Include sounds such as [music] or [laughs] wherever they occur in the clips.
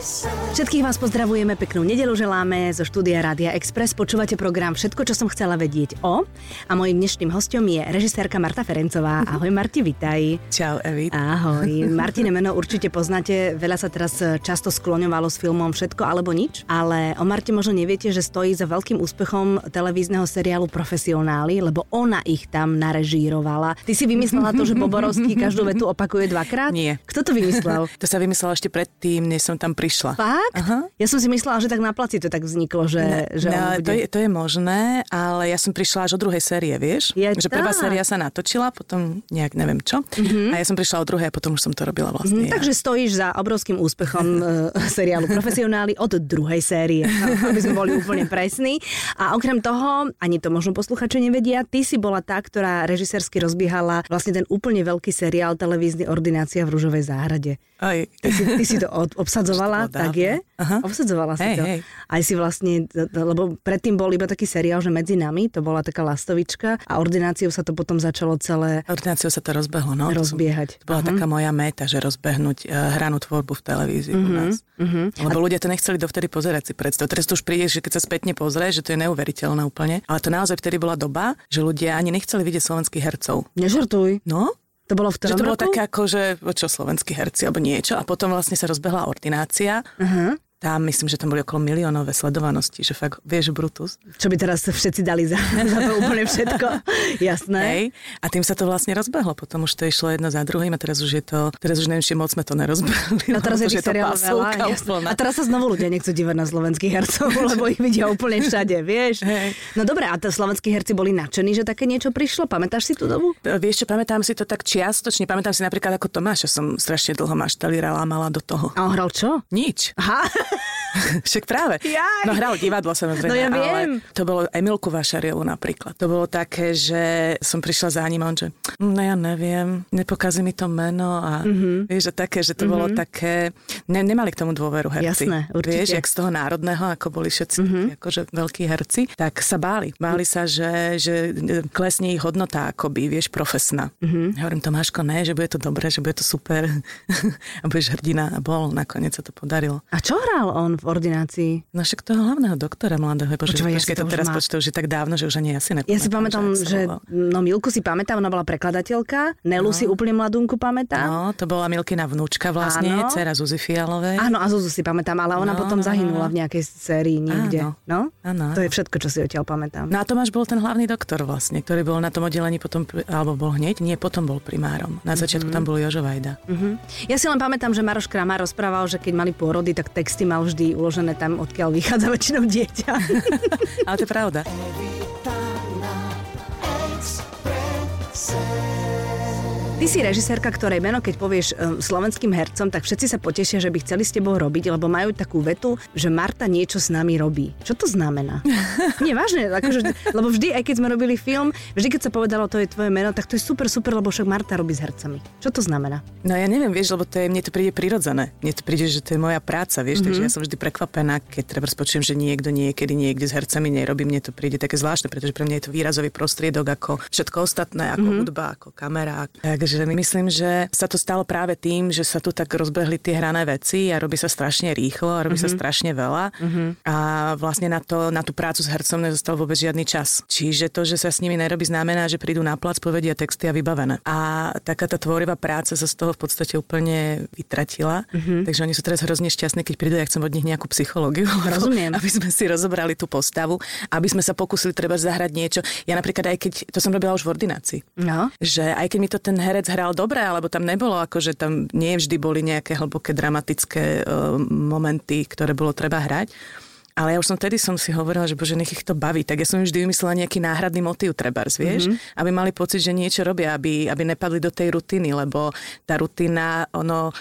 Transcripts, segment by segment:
Všetkých vás pozdravujeme, peknú nedelu želáme zo štúdia Rádia Express. Počúvate program Všetko, čo som chcela vedieť o. A mojim dnešným hostom je režisérka Marta Ferencová. Ahoj Marti, vitaj. Čau, Evi. Ahoj. [laughs] Martine meno určite poznáte. Veľa sa teraz často skloňovalo s filmom Všetko alebo nič. Ale o Marte možno neviete, že stojí za veľkým úspechom televízneho seriálu Profesionáli, lebo ona ich tam narežírovala. Ty si vymyslela to, že Boborovský [laughs] každú vetu opakuje dvakrát? Nie. Kto to vymyslel? To sa vymyslela ešte predtým, než som tam prišla. Fakt? Aha. Ja som si myslela, že tak na placi to tak vzniklo, že, no, že no, bude... to, je, to je možné, ale ja som prišla až od druhej série, vieš? Je že prvá tak. séria sa natočila, potom nejak neviem čo. Mm-hmm. A ja som prišla od druhej a potom už som to robila vlastne. Mm, ja. takže stojíš za obrovským úspechom uh, [laughs] seriálu Profesionáli od druhej série, aby sme boli úplne presní. A okrem toho, ani to možno posluchači nevedia, ty si bola tá, ktorá režisérsky rozbiehala vlastne ten úplne veľký seriál televízny Ordinácia v Rúžovej záhrade. Aj. Ty si, ty si to od, obsadzovala, Bolo tak je? Aha. Obsadzovala si Hej, to. hej. Aj si vlastne, lebo predtým bol iba taký seriál, že medzi nami, to bola taká lastovička a ordináciou sa to potom začalo celé Ordináciou sa to rozbehlo, no. To som- rozbiehať. To bola taká moja meta, že rozbehnúť uh, hranú tvorbu v televízii Mhm, u nás. Lebo ľudia to nechceli dovtedy pozerať si predstav. Teraz to už príde, že keď sa spätne pozrie, že to je neuveriteľné úplne. Ale to naozaj vtedy bola doba, že ľudia ani nechceli vidieť slovenských hercov. Nežartuj. No, To bolo v Že ktorom to bolo roku? také ako, že čo, slovenskí herci alebo niečo a potom vlastne sa rozbehla ordinácia. Aha. Tam myslím, že tam boli okolo miliónové sledovanosti, že fakt, vieš, Brutus. Čo by teraz všetci dali za, za to úplne všetko. [laughs] Jasné. Hej. A tým sa to vlastne rozbehlo. Potom už to išlo jedno za druhým a teraz už je to, teraz už neviem, či moc sme to nerozbehli. No teraz je tých seriálov veľa. úplná. A teraz sa znovu ľudia nechcú dívať na slovenských hercov, [laughs] lebo ich vidia úplne všade, vieš. Hej. No dobre, a slovenskí herci boli nadšení, že také niečo prišlo. Pamätáš si tú dobu? Vieš čo, pamätám si to tak čiastočne. Pamätám si napríklad ako Tomáša som strašne dlho maštalírala mala do toho. A on hral čo? Nič. Aha, [laughs] Však práve. Jaj. No hral divadlo samozrejme. No ja ale viem. to bolo Emilku Vašariovu napríklad. To bolo také, že som prišla za ním a on, že "Mm, no ja neviem, nepokazí mi to meno a Mhm. mm-hmm. vieš, že také, že to mm-hmm. bolo také, ne, nemali k tomu dôveru herci. Jasné, určite. Mhm. Vieš, jak z toho národného, ako boli všetci mm-hmm. akože veľkí herci, tak sa báli. Báli sa, že, že klesne ich hodnota akoby, vieš, profesná. Mhm. Mm-hmm. Ja hovorím, Tomáško, ne, že bude to dobré, že bude to super [laughs] a budeš hrdina a bol, nakoniec sa to podarilo. a čo hral on v ordinácii? No však toho hlavného doktora mladého. Bože, Počúvaj, ja to to teraz má- už je tak dávno, že už ani ja si nepamätám. Ja si pamätám, že, volal. no Milku si pamätám, ona bola prekladateľka, Nelu si úplne mladúnku pamätám. No, to bola Milkina vnúčka vlastne, Áno. dcera Zuzi Fialovej. Áno, a Zuzu si pamätám, ale ona No, potom no, zahynula no. v nejakej sérii niekde. Áno. No? Áno. To je všetko, čo si odtiaľ pamätám. No a Tomáš bol ten hlavný doktor vlastne, ktorý bol na tom oddelení potom, alebo bol hneď, nie, potom bol primárom. Na začiatku Mhm. tam bol Jožo Vajda. Uh-huh. Ja si len pamätám, že Maroš Kramár rozprával, že keď mali pôrody, tak texty mal vždy uložené tam, odkiaľ vychádza väčšinou dieťa. [laughs] Ale to je pravda. Ty si režisérka, ktorej meno, keď povieš um, slovenským hercom, tak všetci sa potešia, že by chceli s tebou robiť, lebo majú takú vetu, že Marta niečo s nami robí. Čo to znamená? [laughs] Nie, vážne, akože, lebo vždy, aj keď sme robili film, vždy, keď sa povedalo, to je tvoje meno, tak to je super, super, lebo však Marta robí s hercami. Čo to znamená? No ja neviem, vieš, lebo to je, mne to príde prirodzené. Mne to príde, že to je moja práca, vieš, mm-hmm. takže ja som vždy prekvapená, keď treba počujem, že niekto niekedy niekde s hercami nerobí, mne to príde také zvláštne, pretože pre mňa je to výrazový prostriedok ako všetko ostatné, ako mm-hmm. hudba, ako kamera. Takže myslím, že sa to stalo práve tým, že sa tu tak rozbehli tie hrané veci a robí sa strašne rýchlo a robí mm-hmm. sa strašne veľa mm-hmm. a vlastne na, to, na tú prácu s hercom nezostal vôbec žiadny čas. Čiže to, že sa s nimi nerobí, znamená, že prídu na plac, povedia texty a vybavené. A taká tá tvorivá práca sa z toho v podstate úplne vytratila. Mm-hmm. Takže oni sú teraz hrozne šťastní, keď prídu, ja chcem od nich nejakú psychológiu. Rozumiem. Aby sme si rozobrali tú postavu, aby sme sa pokúsili treba zahrať niečo. Ja napríklad aj keď, to som robila už v ordinácii, No. že aj keď mi to ten herec hral dobre, alebo tam nebolo, akože tam nie vždy boli nejaké hlboké dramatické uh, momenty, ktoré bolo treba hrať, ale ja už som vtedy som si hovorila, že bože, nech ich to baví. Tak ja som vždy vymyslela nejaký náhradný motív, trebárs, vieš? Mm-hmm. Aby mali pocit, že niečo robia, aby, aby nepadli do tej rutiny, lebo tá rutina, ono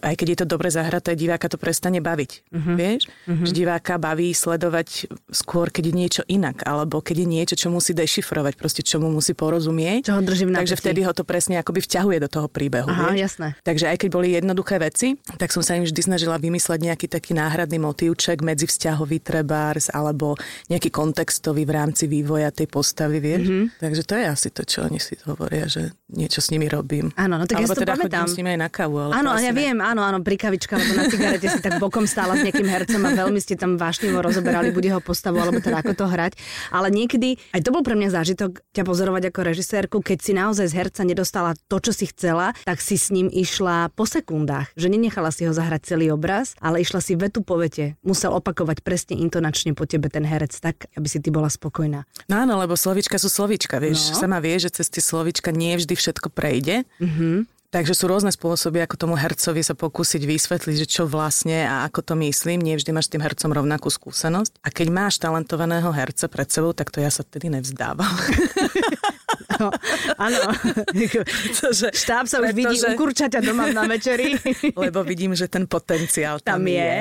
aj keď je to dobre zahraté, diváka to prestane baviť. Uh-huh. Vieš? Uh-huh. Že diváka baví sledovať skôr, keď je niečo inak, alebo keď je niečo, čo musí dešifrovať, proste čo mu musí porozumieť. Čo ho drží v Takže vtedy ho to presne akoby vťahuje do toho príbehu. Aha, vieš? jasné. Takže aj keď boli jednoduché veci, tak som sa im vždy snažila vymysleť nejaký taký náhradný motívček, medzivzťahový trebárs, alebo nejaký kontextový v rámci vývoja tej postavy, vieš. Mm-hmm. Takže to je asi to, čo oni si hovoria, že niečo s nimi robím. Áno, no tak ja Alebo si to teda pamätám. chodím s nimi aj na kávu. Ale Áno, ja viem, áno, áno, pri kavička, na cigarete si tak bokom stála s nejakým hercom a veľmi ste tam vášnivo rozoberali buď jeho postavu, alebo teda ako to hrať. Ale niekedy, aj to bol pre mňa zážitok ťa pozorovať ako režisérku, keď si naozaj z herca nedostala to, čo si chcela, tak si s ním išla po sekundách. Že nenechala si ho zahrať celý obraz, ale išla si vetu po vete. Musel opakovať presne intonačne po tebe ten herec tak, aby si ty bola spokojná. No áno, lebo slovička sú slovička, vieš. No. Sama vie, že cez tie slovička nie vždy všetko prejde. Mm-hmm. Takže sú rôzne spôsoby, ako tomu hercovi sa pokúsiť vysvetliť, že čo vlastne a ako to myslím. Nie vždy máš tým hercom rovnakú skúsenosť. A keď máš talentovaného herca pred sebou, tak to ja sa vtedy nevzdávam. [laughs] No, áno. Pretože, Štáb sa už vidí u kurčaťa doma na večeri. Lebo vidím, že ten potenciál tam, tam je. je.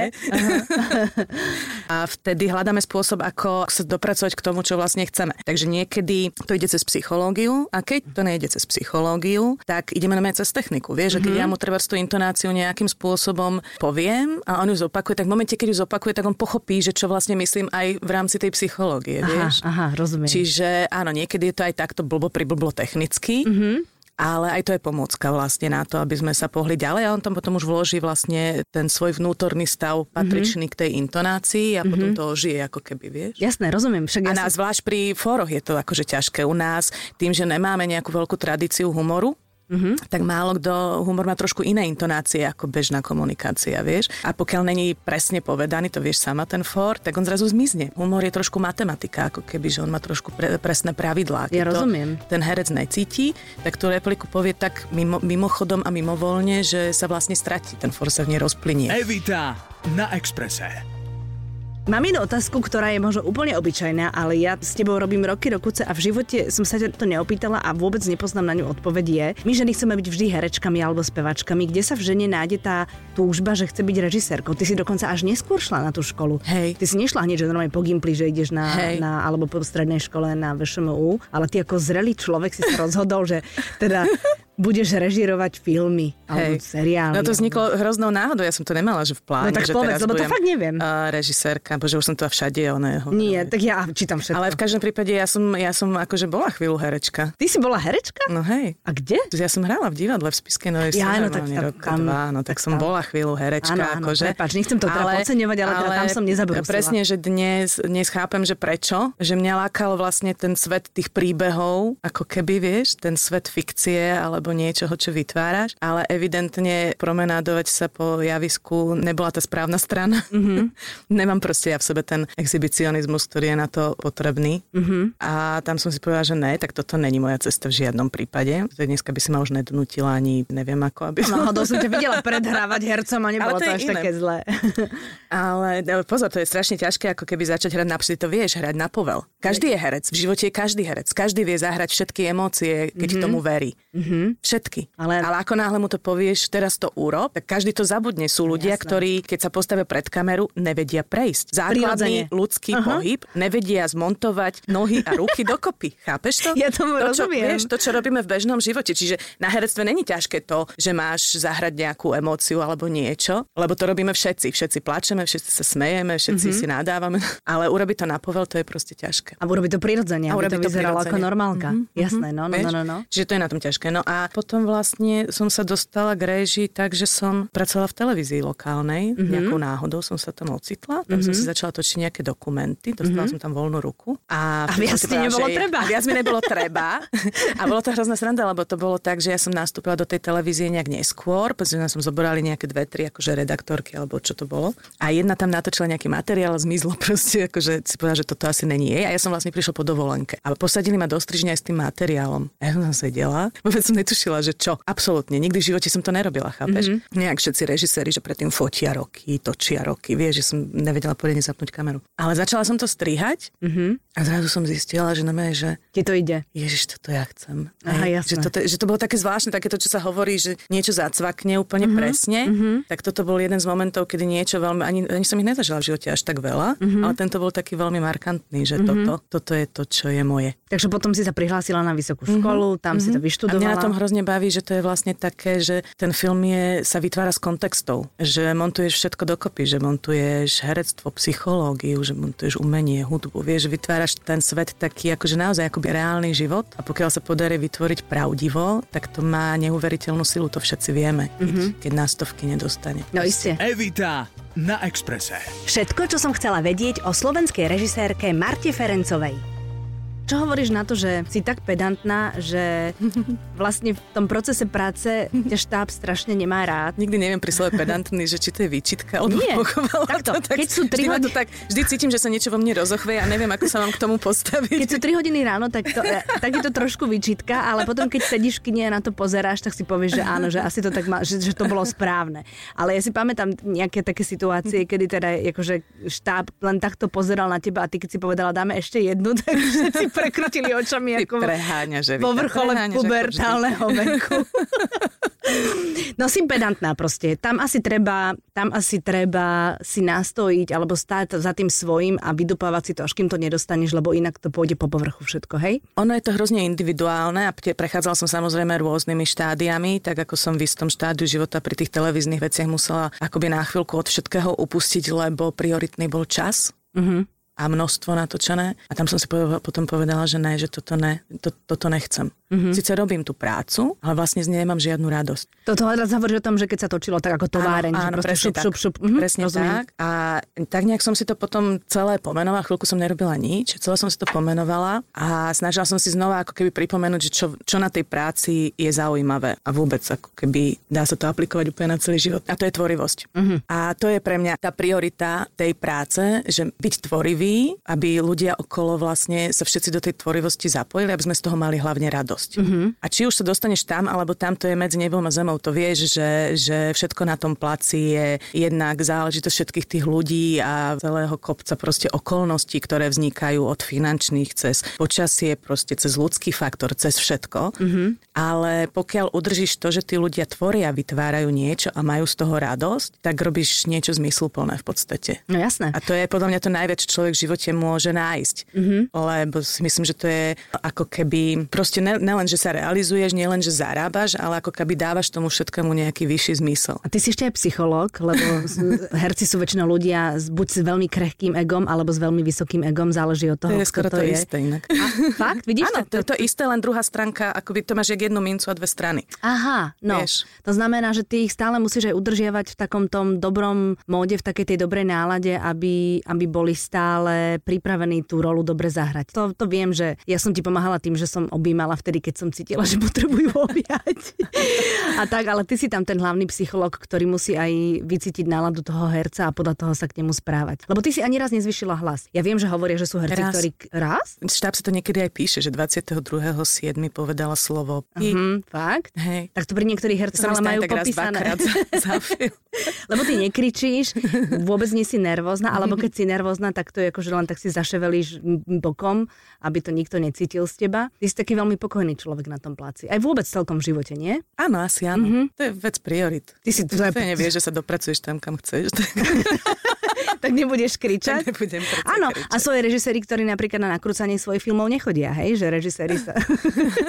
A vtedy hľadáme spôsob, ako sa dopracovať k tomu, čo vlastne chceme. Takže niekedy to ide cez psychológiu a keď to nejde cez psychológiu, tak ideme na cez techniku. Vieš, mm-hmm. že keď mhm. ja mu treba tú intonáciu nejakým spôsobom poviem a on ju zopakuje, tak v momente, keď ju zopakuje, tak on pochopí, že čo vlastne myslím aj v rámci tej psychológie. Aha, vieš? aha, rozumiem. Čiže áno, niekedy je to aj takto blbo priblblo technicky. Mm-hmm ale aj to je pomôcka vlastne na to, aby sme sa pohli ďalej a on tam potom už vloží vlastne ten svoj vnútorný stav patričný mm-hmm. k tej intonácii a mm-hmm. potom to žije ako keby, vieš. Jasné, rozumiem. Však a ja nás si... zvlášť pri fóroch je to akože ťažké. U nás tým, že nemáme nejakú veľkú tradíciu humoru, mm-hmm. tak málo kto humor má trošku iné intonácie ako bežná komunikácia, vieš. A pokiaľ není presne povedaný, to vieš sama ten for, tak on zrazu zmizne. Humor je trošku matematika, ako keby, že on má trošku pre, presné pravidlá. Keď ja rozumiem. ten herec necíti, tak tú repliku povie tak mimo, mimochodom a mimovoľne, že sa vlastne stratí. Ten for sa v nej rozplynie. Evita na Exprese. Mám jednu otázku, ktorá je možno úplne obyčajná, ale ja s tebou robím roky, rokuce a v živote som sa to neopýtala a vôbec nepoznám na ňu odpoveď je. My ženy chceme byť vždy herečkami alebo spevačkami. Kde sa v žene nájde tá túžba, že chce byť režisérkou? Ty si dokonca až neskôr šla na tú školu. Hej. Ty si nešla hneď, že normálne po Gimply, že ideš na, na alebo po strednej škole na VŠMU, ale ty ako zrelý človek si sa rozhodol, že teda budeš režirovať filmy alebo Hej. seriály. No to vzniklo alebo... hroznou náhodou, ja som to nemala, že v pláne. No tak že povedz, lebo to fakt neviem. Uh, režisérka, bože, už som to všade oného. Nie, tak ja čítam všetko. Ale v každom prípade ja som, ja som akože bola chvíľu herečka. Ty si bola herečka? No hej. A kde? Ja som hrala v divadle v Spiskej Novej ja, no, tak, rok, tam, dva, no tak, tak som tam. bola chvíľu herečka. Áno, áno, akože. Prepač, nechcem to teda ale, podceňovať, ale, ale teda tam som nezabrúsila. Presne, že dnes, dnes chápem, že prečo, že mňa lákal vlastne ten svet tých príbehov, ako keby, vieš, ten svet fikcie alebo niečoho, čo vy vytváraš, ale evidentne promenádovať sa po javisku nebola tá správna strana. Mm-hmm. [laughs] Nemám proste ja v sebe ten exhibicionizmus, ktorý je na to potrebný. Mm-hmm. A tam som si povedala, že ne, tak toto není moja cesta v žiadnom prípade. Dneska by si ma už nednutila ani neviem ako, aby... No, som ťa videla predhrávať hercom a [laughs] nebolo to, to až iné. také zlé. [laughs] ale pozor, to je strašne ťažké, ako keby začať hrať na to vieš, hrať na povel. Každý je herec, v živote je každý herec. Každý vie zahrať všetky emócie, keď mm-hmm. tomu verí. Mm-hmm. Všetky. Ale ale ako náhle mu to povieš, teraz to urob, tak každý to zabudne. Sú ľudia, Jasné. ktorí, keď sa postavia pred kameru, nevedia prejsť. Základný Prirodzene. ľudský uh-huh. pohyb, nevedia zmontovať nohy a ruky dokopy. [laughs] Chápeš to? Ja tomu to, čo, rozumiem. Vieš, to, čo robíme v bežnom živote. Čiže na herectve není ťažké to, že máš zahrať nejakú emóciu alebo niečo, lebo to robíme všetci. Všetci plačeme, všetci sa smejeme, všetci uh-huh. si nadávame, [laughs] ale urobiť to na povel, to je proste ťažké. A urobiť to prirodzene, a aby to vyzeralo ako normálka. Uh-huh. Jasné, no, no, no, no, no. Čiže to je na tom ťažké. No a potom vlastne som sa dostala k réži tak, že som pracovala v televízii lokálnej. Mm-hmm. Nejakou náhodou som sa tam ocitla. Tam mm-hmm. som si začala točiť nejaké dokumenty. Dostala mm-hmm. som tam voľnú ruku. A, a viac mi nebolo že, treba. [laughs] Viac mi nebolo treba. a bolo to hrozná sranda, lebo to bolo tak, že ja som nastúpila do tej televízie nejak neskôr, pretože som zobrali nejaké dve, tri akože redaktorky alebo čo to bolo. A jedna tam natočila nejaký materiál a zmizlo proste, akože si povedala, že toto asi není jej. A ja som vlastne prišla po dovolenke. A posadili ma do strižňa aj s tým materiálom. A ja som tam sedela. Vôbec som netušila, že čo. Absolútne. Nikdy v živote som to nerobila, chápeš? Mm-hmm. Nejak všetci režiséri, že predtým fotia roky, točia roky, vieš, že som nevedela poriadne zapnúť kameru. Ale začala som to strihať mm-hmm. A zrazu som zistila, že na mňa, že... Ti to ide. Ježiš, toto ja chcem. Aha, Aj, že, to, že to bolo také zvláštne, také to, čo sa hovorí, že niečo zacvakne úplne mm-hmm. presne. Mm-hmm. Tak toto bol jeden z momentov, kedy niečo veľmi, ani, ani som ich nezažila v živote až tak veľa, mm-hmm. ale tento bol taký veľmi markantný, že mm-hmm. toto, toto je to, čo je moje. Takže potom si sa prihlásila na vysokú školu, mm-hmm. tam mm-hmm. si to vyštudovala. A mňa na tom hrozne baví, že to je vlastne také, že ten film je, sa vytvára s kontextov, že montuješ všetko dokopy, že montuješ herectvo, psychológiu, že montuješ umenie, hudbu, vieš, vytváraš vnímaš ten svet taký akože naozaj akoby reálny život a pokiaľ sa podarí vytvoriť pravdivo, tak to má neuveriteľnú silu, to všetci vieme, keď, mm-hmm. keď nás to v kine dostane. No isté. Evita na Exprese. Všetko, čo som chcela vedieť o slovenskej režisérke Marte Ferencovej. Čo hovoríš na to, že si tak pedantná, že [laughs] vlastne v tom procese práce ťa štáb strašne nemá rád? Nikdy neviem pri slove pedantný, že či to je výčitka, alebo Nie, takto, to, tak keď sú 3 hodiny... tak, vždy cítim, že sa niečo vo mne rozochve a neviem, ako sa mám k tomu postaviť. Keď sú 3 hodiny ráno, tak, to, tak je to trošku výčitka, ale potom, keď sedíš v kine a na to pozeráš, tak si povieš, že áno, že asi to tak má, že, že to bolo správne. Ale ja si pamätám nejaké také situácie, kedy teda akože štáb len takto pozeral na teba a ty keď si povedala, dáme ešte jednu, [laughs] tak všetci prekrutili očami ako preháňaš, vo vrchole pubertálneho veku. No si pedantná proste. Tam asi treba, tam asi treba si nastojiť alebo stáť za tým svojím a vydupávať si to, až kým to nedostaneš, lebo inak to pôjde po povrchu všetko, hej? Ono je to hrozne individuálne a prechádzala som samozrejme rôznymi štádiami, tak ako som v istom štádiu života pri tých televíznych veciach musela akoby na chvíľku od všetkého upustiť, lebo prioritný bol čas. Mm-hmm a množstvo natočené. A tam som si potom povedala, že ne, že toto ne, to, toto nechcem. Mm-hmm. Sice robím tú prácu, ale vlastne z nej nemám žiadnu radosť. Toto raz hovorí o tom, že keď sa točilo tak ako továreň, áno, áno, presne šup, tak. šup, šup. Mhm, presne rozumiem. tak. A tak nejak som si to potom celé pomenovala, chvíľku som nerobila nič, celé som si to pomenovala a snažila som si znova ako keby pripomenúť, že čo, čo na tej práci je zaujímavé a vôbec ako keby dá sa to aplikovať úplne na celý život. A to je tvorivosť. Mm-hmm. A to je pre mňa tá priorita tej práce, že byť tvorivý, aby ľudia okolo vlastne sa všetci do tej tvorivosti zapojili, aby sme z toho mali hlavne radosť. Mm-hmm. A či už sa dostaneš tam, alebo tam to je medzi nebom a zemou. To vieš, že, že všetko na tom placi je jednak záležitosť všetkých tých ľudí a celého kopca proste okolností, ktoré vznikajú od finančných cez počasie, proste cez ľudský faktor, cez všetko. Mm-hmm. Ale pokiaľ udržíš to, že tí ľudia tvoria, vytvárajú niečo a majú z toho radosť, tak robíš niečo zmysluplné v podstate. No jasné. A to je podľa mňa to najväčšie, čo človek v živote môže nájsť. Mm-hmm. Lebo si myslím, že to je ako keby proste nelen, že sa realizuje realizuješ, nielen, že zarábaš, ale ako keby dávaš tomu všetkému nejaký vyšší zmysel. A ty si ešte aj psychológ, lebo herci sú väčšinou ľudia s, buď s veľmi krehkým egom, alebo s veľmi vysokým egom, záleží od toho, To je skoro to, je. isté inak. A, fakt? Vidíš? Áno, to, to, to isté, len druhá stránka, akoby to máš jak jednu mincu a dve strany. Aha, no. Vieš. To znamená, že ty ich stále musíš aj udržiavať v takom tom dobrom móde, v takej tej dobrej nálade, aby, aby boli stále pripravení tú rolu dobre zahrať. To, to viem, že ja som ti pomáhala tým, že som objímala vtedy, keď som cítila, že potrebujú objať. A tak, ale ty si tam ten hlavný psycholog, ktorý musí aj vycítiť náladu toho herca a podľa toho sa k nemu správať. Lebo ty si ani raz nezvyšila hlas. Ja viem, že hovoria, že sú herci, raz. ktorí... Raz? Štáb sa to niekedy aj píše, že 22.7. povedala slovo pi. Uh-huh, fakt? Hej. Tak to pri niektorých hercoch ale majú popísané. za, za Lebo ty nekričíš, vôbec nie si nervózna, alebo keď si nervózna, tak to je ako, že len tak si zaševelíš bokom, aby to nikto necítil z teba. Ty si taký veľmi pokojný človek na tom pláci. Aj vôbec celkom v živote, nie? Áno, asi áno. Mm-hmm. To je vec priorit. Ty si to nevieš, [laughs] že sa dopracuješ tam, kam chceš. Tak... [laughs] tak nebudeš kričať. Tak nebudem Áno, kričať. a sú aj režiséri, ktorí napríklad na nakrúcanie svojich filmov nechodia, hej? Že režiséri sa...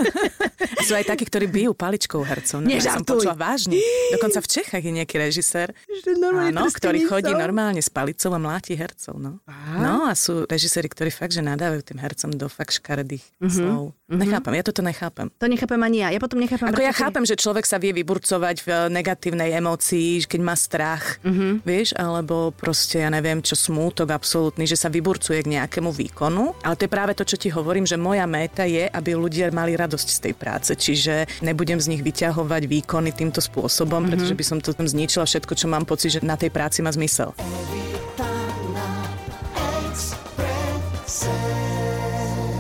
[laughs] sú aj takí, ktorí bijú paličkou hercov. No, ja som počula vážne. Dokonca v Čechách je nejaký režisér, áno, ktorý chodí normálne s palicou a mláti hercov. No. no a sú režiséri, ktorí fakt, že nadávajú tým hercom do fakt škaredých mm-hmm. slov. Mm-hmm. Nechápem, ja toto nechápem. To nechápem ani ja. Ja potom nechápem... Ako ja chápem, že človek sa vie vyburcovať v negatívnej emócii, keď má strach, mm-hmm. vieš, alebo proste, ja neviem, čo smútok absolútny, že sa vyburcuje k nejakému výkonu. Ale to je práve to, čo ti hovorím, že moja méta je, aby ľudia mali radosť z tej práce. Čiže nebudem z nich vyťahovať výkony týmto spôsobom, mm-hmm. pretože by som to tam zničila všetko, čo mám pocit, že na tej práci má zmysel.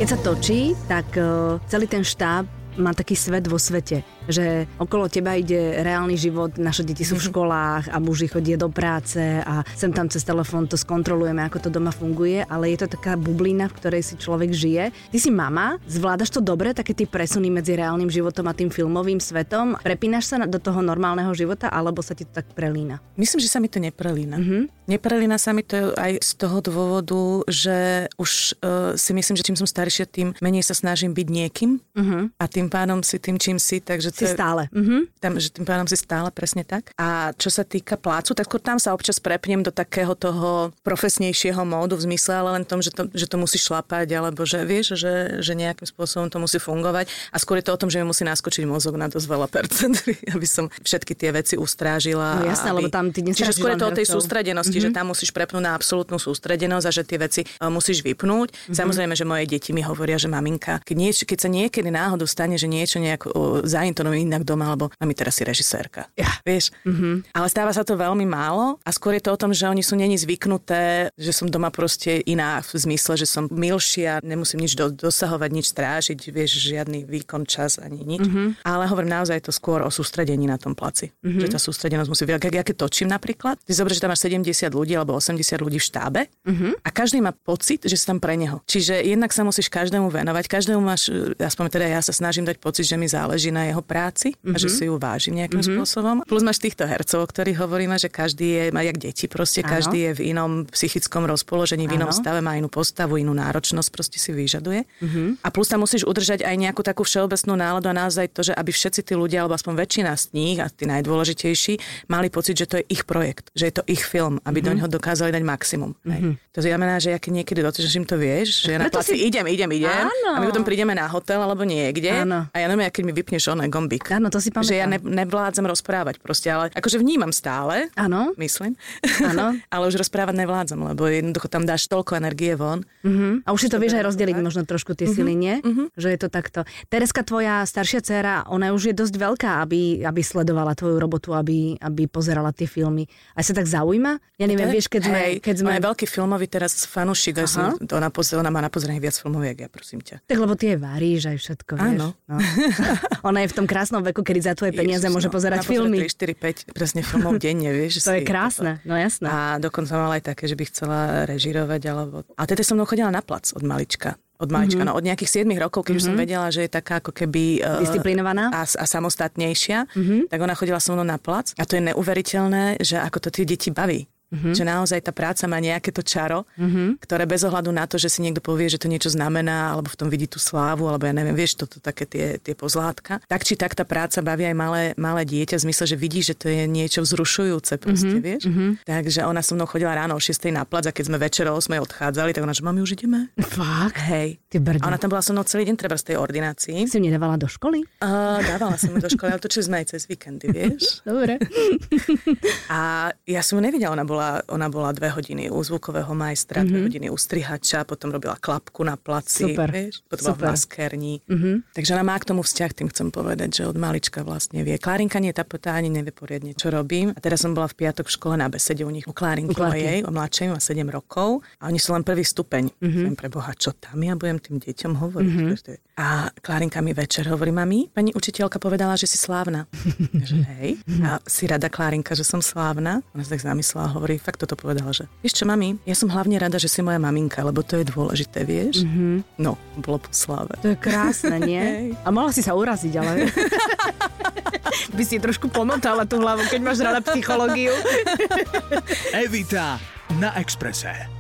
Keď sa točí, tak uh, celý ten štáb má taký svet vo svete že okolo teba ide reálny život, naše deti sú v mhm. školách a muži chodí do práce a sem tam cez telefón to skontrolujeme, ako to doma funguje, ale je to taká bublina, v ktorej si človek žije. Ty si mama, zvládaš to dobre, také tie presuny medzi reálnym životom a tým filmovým svetom? Prepínaš sa do toho normálneho života alebo sa ti to tak prelína? Myslím, že sa mi to neprelína. Mm-hmm. Neprelína sa mi to aj z toho dôvodu, že už uh, si myslím, že čím som staršia, tým menej sa snažím byť niekým mm-hmm. a tým pádom si tým, čím si, takže že Si to je- stále. Mhm. tam, že tým pádom si stále presne tak. A čo sa týka plácu, tak tam sa občas prepnem do takého toho profesnejšieho módu v zmysle, ale len tom, že to, že to musí šlapať, alebo že vieš, že, že nejakým spôsobom to musí fungovať. A skôr je to o tom, že mi musí naskočiť mozog na dosť veľa percent, [laughs] aby som všetky tie veci ustrážila. No jasné, aby... lebo tam ty Čiže skôr je to o tej sústredenosti, mm-hmm. že tam musíš prepnúť na absolútnu sústredenosť a že tie veci e, musíš vypnúť. Mhm. Mm-hmm. Samozrejme, že moje deti mi hovoria, že maminka, keď, nieč, keď sa niekedy náhodou stane, že niečo nejak o, zaintonujem inak doma, alebo mami teraz si režisérka. Ja. Vieš? Mhm. Mm-hmm. Ale stáva sa to veľmi málo a skôr je to o tom, že oni sú není zvyknuté, že som doma proste iná v zmysle, že som milšia, nemusím nič do, dosahovať, nič strážiť, vieš, žiadny výkon, čas ani nič. Mhm. Mm-hmm. Ale hovorím naozaj je to skôr o sústredení na tom placi. Mhm. Mm-hmm. Že tá sústredenosť musí byť. Ja keď točím napríklad, ty zober, že tam máš 70 ľudí alebo 80 ľudí v štábe Mhm. a každý má pocit, že si tam pre neho. Čiže jednak sa musíš každému venovať, každému máš, e, aspoň teda ja sa snažím dať pocit, že mi záleží na jeho práci a že si ju vážim nejakým spôsobom. Plus máš týchto hercov, o ktorých hovoríme, že každý je, má jak deti proste, Áno. každý je v inom psychickom rozpoložení, v inom Áno. stave, má inú postavu, inú náročnosť proste si vyžaduje. A plus tam musíš udržať aj nejakú takú všeobecnú náladu a naozaj to, že aby všetci tí ľudia, alebo aspoň väčšina z nich a tí najdôležitejší, mali pocit, že to je ich projekt, že je to ich film, aby do neho dokázali dať maximum. Hej. To znamená, že ja keď niekedy dotočím to vieš, že ja [laughs] na Preto placi si- idem, idem, idem Áno. a my potom prídeme na hotel alebo niekde Áno. a ja neviem, keď mi vypneš oné gombík. Áno, to si Že ja pamätám. ne, nevládzem rozprávať proste, ale akože vnímam stále, Áno. myslím. Áno. [laughs] ale už rozprávať nevládzem, lebo jednoducho tam dáš toľko energie von. Mhm. A už si to vieš aj rozdeliť možno trošku tie sily, nie? Mhm. Že je to takto. Tereska, tvoja staršia dcéra, ona už je dosť veľká, aby, aby sledovala tvoju robotu, aby, aby pozerala tie filmy. A sa tak zaujíma? Ja neviem, vieš, keď sme... hej, keď sme... Je veľký filmový teraz fanúšik, ona, poz, ona má na pozranie viac filmov, jak ja, prosím ťa. Tak lebo jej varíš aj všetko, vieš. Áno. No. [laughs] Ona je v tom krásnom veku, kedy za tvoje peniaze Ježiš, môže no, pozerať filmy. 3, 4, 5 presne filmov denne, [laughs] vieš. To je krásne, no jasné. A dokonca mala aj také, že by chcela režirovať, alebo... A teda som mnou chodila na plac od malička. Od malička, mm-hmm. no od nejakých 7 rokov, keď mm-hmm. už som vedela, že je taká ako keby... eh, Disciplinovaná? A, a samostatnejšia, mm-hmm. tak ona chodila so mnou na plac. A to je neuveriteľné, že ako to tie deti baví. Mm-hmm. Že naozaj tá práca má nejaké to čaro, mm-hmm. ktoré bez ohľadu na to, že si niekto povie, že to niečo znamená, alebo v tom vidí tú slávu, alebo ja neviem, vieš, toto také tie, tie pozlátka. Tak či tak tá práca baví aj malé, malé dieťa v zmysle, že vidí, že to je niečo vzrušujúce proste, mm-hmm. vieš. Mm-hmm. Takže ona so mnou chodila ráno o 6 na plac a keď sme večer o 8 odchádzali, tak ona, že mami, už ideme. Fakt? Hej. Ty brďo. A ona tam bola so mnou celý deň, treba z tej ordinácii. Si ju nedávala do školy? Uh, dávala som ju do školy, ale točili sme aj cez víkendy, vieš. [laughs] Dobre. A ja som ju nevidela, ona bola, ona bola dve hodiny u zvukového majstra, mm-hmm. dve hodiny u strihača, potom robila klapku na placi, Super, vieš, potom bola v super. maskerni. Mm-hmm. Takže ona má k tomu vzťah, tým chcem povedať, že od malička vlastne vie. Klárinka nie, tá, tá ani nevie poriadne, čo robím. A teraz som bola v piatok v škole na besede u nich u Klárinky U mojej, o mladšej, má 7 rokov. A oni sú len prvý stupeň. Mm-hmm. pre Boha, čo tam ja budem tým deťom hovoriť? Mm-hmm. A Klárinka mi večer hovorí, mami, pani učiteľka povedala, že si slávna. že hej. A si rada Klárinka, že som slávna. Ona sa tak zamyslela a hovorí, fakt toto povedala, že vieš čo, mami, ja som hlavne rada, že si moja maminka, lebo to je dôležité, vieš? Mm-hmm. No, bolo po sláve. To je krásne, nie? [laughs] Hej. A mohla si sa uraziť, ale... [laughs] By si trošku pomotala tú hlavu, keď máš rada psychológiu. Evita na Exprese.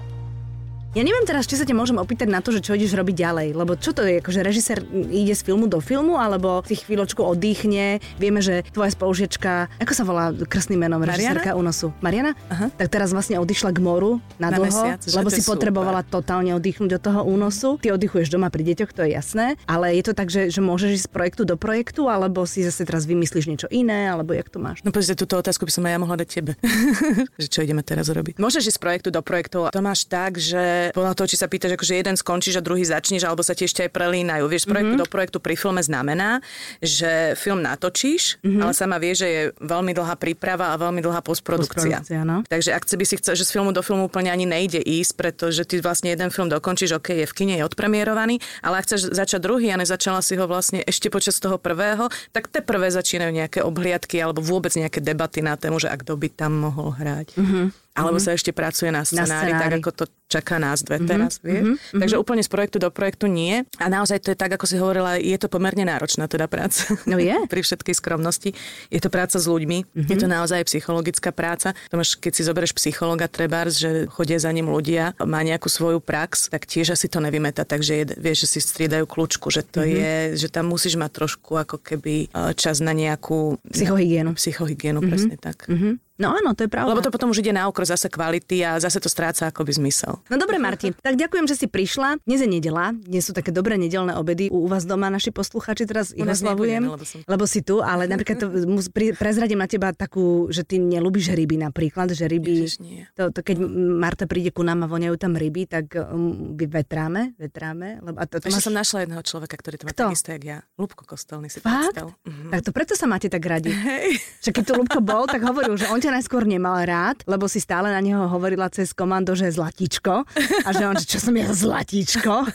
Ja neviem teraz, či sa ťa môžem opýtať na to, že čo ideš robiť ďalej, lebo čo to je, akože režisér ide z filmu do filmu, alebo si chvíľočku oddychne. Vieme, že tvoja spolužiečka, ako sa volá krstným menom Mariana? režisérka Unosu? Mariana? Aha. Tak teraz vlastne odišla k moru na, Na dlho, mesiac, lebo si je super. potrebovala totálne oddychnúť od toho únosu. Ty oddychuješ doma pri deťoch, to je jasné, ale je to tak, že, že môžeš ísť z projektu do projektu, alebo si zase teraz vymyslíš niečo iné, alebo jak to máš? No pozrite, túto otázku by som aj ja mohla dať tebe. [laughs] že čo ideme teraz robiť? Môžeš ísť z projektu do projektu. To máš tak, že podľa toho, či sa pýtaš, akože jeden skončíš a druhý začneš, alebo sa ti ešte aj prelínajú. Vieš, z projektu mm-hmm. do projektu pri filme znamená, že film natočíš, mm-hmm. ale sama vieš, že je veľmi dlhá príprava a veľmi dlhá postprodukcia. Postprodukcia, no. Takže ak by si chcel, že z filmu do filmu úplne ani nejde ísť, pretože ty vlastne jeden film dokončíš, ok, je v kine, je odpremierovaný, ale ak chceš začať druhý a nezačala si ho vlastne ešte počas toho prvého, tak teprve začínajú nejaké obhliadky alebo vôbec nejaké debaty na tému, že ak kto by tam mohol hrať. Mm-hmm. Alebo sa ešte pracuje na scenári, scenári. tak ako to čaká nás dve teraz, vieš. Takže úplne z projektu do projektu nie. A naozaj to je tak, ako si hovorila, je to pomerne náročná teda práca. No je. [laughs] Pri všetkej skromnosti. Je to práca s ľuďmi, je to naozaj psychologická práca. To máš, keď si zoberieš psychologa trebárs, že chodia za ním ľudia, má nejakú svoju prax, tak tiež asi to nevymeta, takže je, vieš, že si striedajú kľúčku, že to je, že tam musíš mať trošku ako keby e, čas na nejakú Psychohygienu. Psychohygienu, presne tak. Mhm. No áno, to je pravda. Lebo to potom už ide na okro zase kvality a zase to stráca akoby zmysel. No dobre, Marti, tak ďakujem, že si prišla. Dnes je nedela, dnes sú také dobré nedelné obedy u, u vás doma, naši posluchači, teraz ich oslavujem, lebo som- lebo si tu, ale napríklad to, pri- prezradím na teba takú, že ty nelúbiš ryby napríklad, že ryby, Ježiš, nie. to, to, keď Marta príde ku nám a voňajú tam ryby, tak um, vetráme, vetráme, lebo a to, to Ešte máš... som našla jedného človeka, ktorý to má Kto? takisto, jak ja. Lubko Kostolný si Fakt? Mhm. Tak to preto sa máte tak radi. Hej. Že keď tu Lubko bol, tak hovoril, že on ťa najskôr nemal rád, lebo si stále na neho hovorila cez komando, že je zlatíčko. A že on, že čo som ja zlatíčko.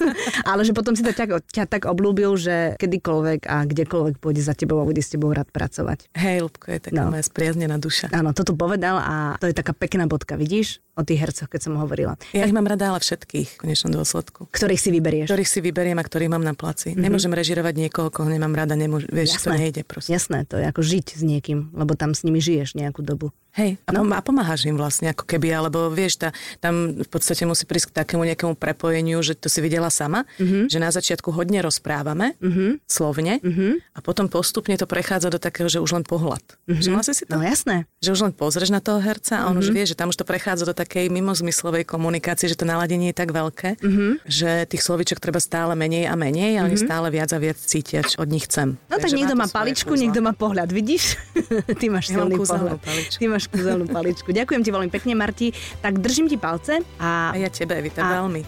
Ale že potom si to ťa, ťa tak oblúbil, že kedykoľvek a kdekoľvek pôjde za tebou a bude s tebou rád pracovať. Hej, Lubko je taká No. moja spriaznená duša. Áno, toto povedal a to je taká pekná bodka, vidíš? O tých hercoch, keď som hovorila. Ja ich mám rada, ale všetkých v konečnom dôsledku. Ktorých si vyberieš. Ktorých si vyberiem a ktorých mám na placi. Mm-hmm. Nemôžem režirovať niekoho, koho nemám rada, nemôž, vieš, to nejde proste. Jasné, to je ako žiť s niekým, lebo tam s nimi žiješ nejakú dobu. Hej, a, no. a pomáhaš im vlastne ako keby, alebo vieš, tá, tam v podstate musí prísť k takému nejakému prepojeniu, že to si videla sama, mm-hmm. že na začiatku hodne rozprávame, mm-hmm. slovne, mm-hmm. a potom postupne to prechádza do takého, že už len pohľad. Mm-hmm. Všimla si si to? No jasné. Že už len pozrieš na toho herca a on mm-hmm. už vie, že tam už to prechádza do takej mimozmyslovej komunikácie, že to naladenie je tak veľké, mm-hmm. že tých slovíčok treba stále menej a menej a oni Mhm. stále viac a viac cítia, čo od nich chcem. No tak Takže niekto má paličku, kúzlo. niekto má pohľad, vidíš? [laughs] Ty máš silný pohľad. paličku. Ty máš paličku, zelenú paličku. Ďakujem ti veľmi pekne, Marti. Tak držím ti palce. A, a ja tebe, Evita, a... veľmi.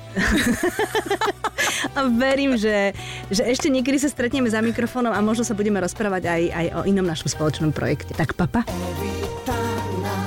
[laughs] a verím, že, že ešte niekedy sa stretneme za mikrofónom a možno sa budeme rozprávať aj, aj o inom našom spoločnom projekte. Tak papa. Evita na